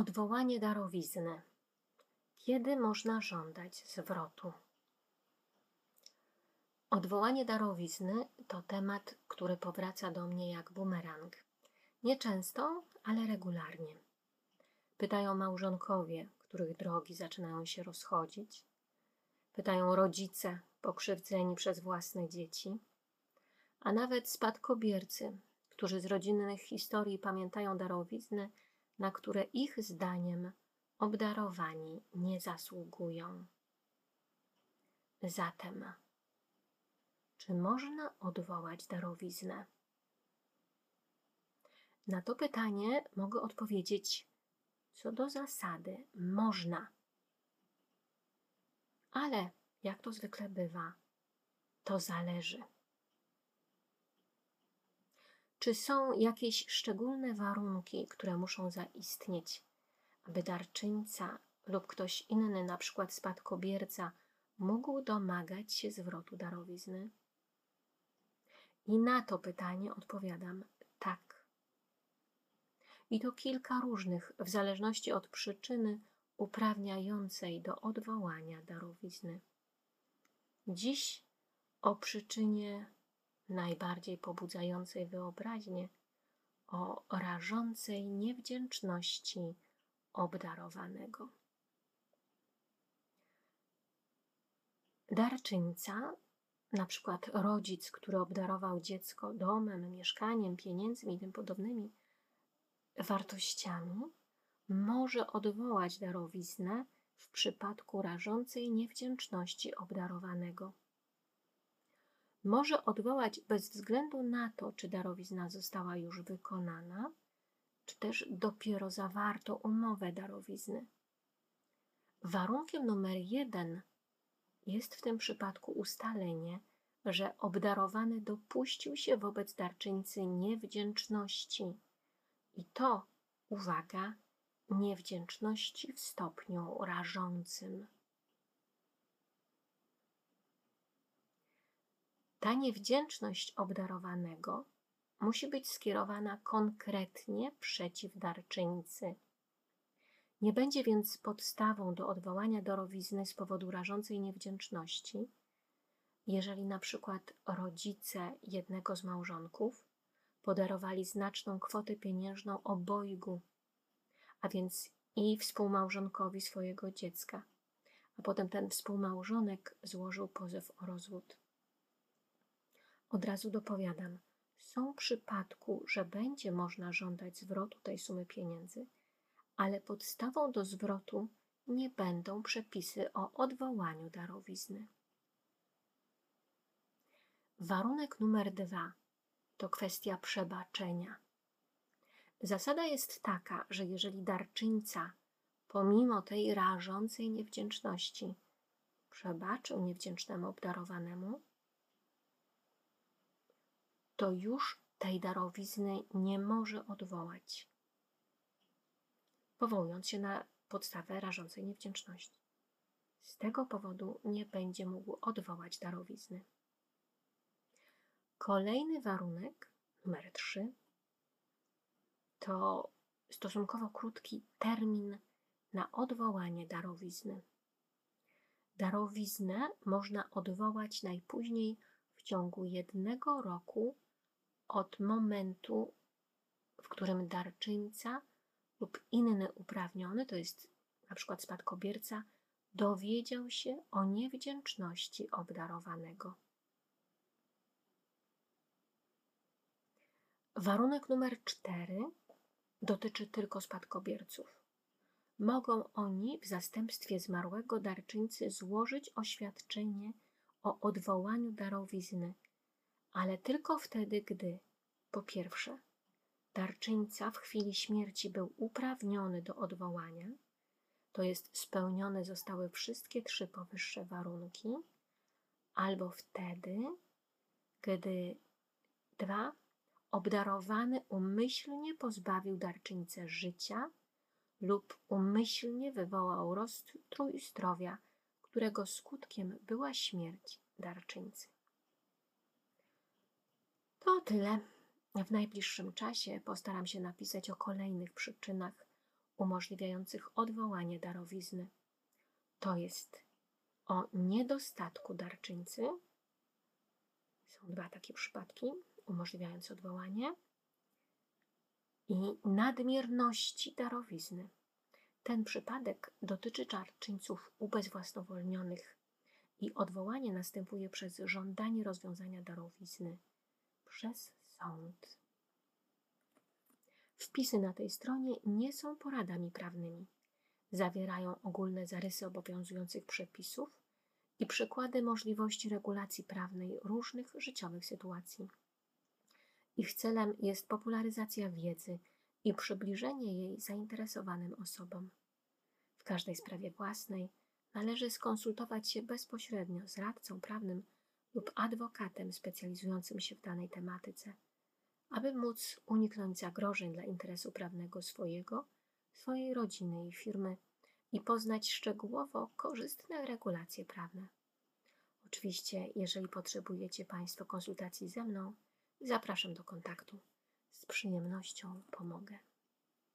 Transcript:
Odwołanie darowizny. Kiedy można żądać zwrotu? Odwołanie darowizny to temat, który powraca do mnie jak bumerang. Nieczęsto, ale regularnie. Pytają małżonkowie, których drogi zaczynają się rozchodzić. Pytają rodzice pokrzywdzeni przez własne dzieci, a nawet spadkobiercy, którzy z rodzinnych historii pamiętają darowizny, na które ich zdaniem obdarowani nie zasługują. Zatem, czy można odwołać darowiznę? Na to pytanie mogę odpowiedzieć, co do zasady można. Ale, jak to zwykle bywa, to zależy. Czy są jakieś szczególne warunki, które muszą zaistnieć, aby darczyńca lub ktoś inny, na przykład spadkobierca, mógł domagać się zwrotu darowizny? I na to pytanie odpowiadam tak. I to kilka różnych, w zależności od przyczyny uprawniającej do odwołania darowizny. Dziś o przyczynie najbardziej pobudzającej wyobraźnię, o rażącej niewdzięczności obdarowanego. Darczyńca, na przykład rodzic, który obdarował dziecko domem, mieszkaniem, pieniędzmi i tym podobnymi wartościami, może odwołać darowiznę w przypadku rażącej niewdzięczności obdarowanego może odwołać bez względu na to, czy darowizna została już wykonana, czy też dopiero zawarto umowę darowizny. Warunkiem numer jeden jest w tym przypadku ustalenie, że obdarowany dopuścił się wobec darczyńcy niewdzięczności. I to, uwaga, niewdzięczności w stopniu rażącym. Ta niewdzięczność obdarowanego musi być skierowana konkretnie przeciw darczyńcy. Nie będzie więc podstawą do odwołania darowizny z powodu rażącej niewdzięczności, jeżeli na przykład rodzice jednego z małżonków podarowali znaczną kwotę pieniężną obojgu, a więc i współmałżonkowi swojego dziecka, a potem ten współmałżonek złożył pozew o rozwód. Od razu dopowiadam, są przypadku, że będzie można żądać zwrotu tej sumy pieniędzy, ale podstawą do zwrotu nie będą przepisy o odwołaniu darowizny. Warunek numer dwa to kwestia przebaczenia. Zasada jest taka, że jeżeli darczyńca, pomimo tej rażącej niewdzięczności, przebaczył niewdzięcznemu obdarowanemu, to już tej darowizny nie może odwołać, powołując się na podstawę rażącej niewdzięczności. Z tego powodu nie będzie mógł odwołać darowizny. Kolejny warunek, numer 3, to stosunkowo krótki termin na odwołanie darowizny. Darowiznę można odwołać najpóźniej w ciągu jednego roku od momentu, w którym darczyńca lub inny uprawniony, to jest na przykład spadkobierca, dowiedział się o niewdzięczności obdarowanego. Warunek numer cztery dotyczy tylko spadkobierców. Mogą oni w zastępstwie zmarłego darczyńcy złożyć oświadczenie o odwołaniu darowizny ale tylko wtedy, gdy po pierwsze darczyńca w chwili śmierci był uprawniony do odwołania, to jest spełnione zostały wszystkie trzy powyższe warunki, albo wtedy, gdy dwa obdarowany umyślnie pozbawił darczyńcę życia lub umyślnie wywołał rozstrój zdrowia, którego skutkiem była śmierć darczyńcy. To tyle. W najbliższym czasie postaram się napisać o kolejnych przyczynach umożliwiających odwołanie darowizny. To jest o niedostatku darczyńcy. Są dwa takie przypadki umożliwiające odwołanie i nadmierności darowizny. Ten przypadek dotyczy darczyńców ubezwłasnowolnionych i odwołanie następuje przez żądanie rozwiązania darowizny przez sąd. Wpisy na tej stronie nie są poradami prawnymi. Zawierają ogólne zarysy obowiązujących przepisów i przykłady możliwości regulacji prawnej różnych życiowych sytuacji. Ich celem jest popularyzacja wiedzy i przybliżenie jej zainteresowanym osobom. W każdej sprawie własnej należy skonsultować się bezpośrednio z radcą prawnym lub adwokatem specjalizującym się w danej tematyce, aby móc uniknąć zagrożeń dla interesu prawnego swojego, swojej rodziny i firmy i poznać szczegółowo korzystne regulacje prawne. Oczywiście, jeżeli potrzebujecie Państwo konsultacji ze mną, zapraszam do kontaktu. Z przyjemnością pomogę.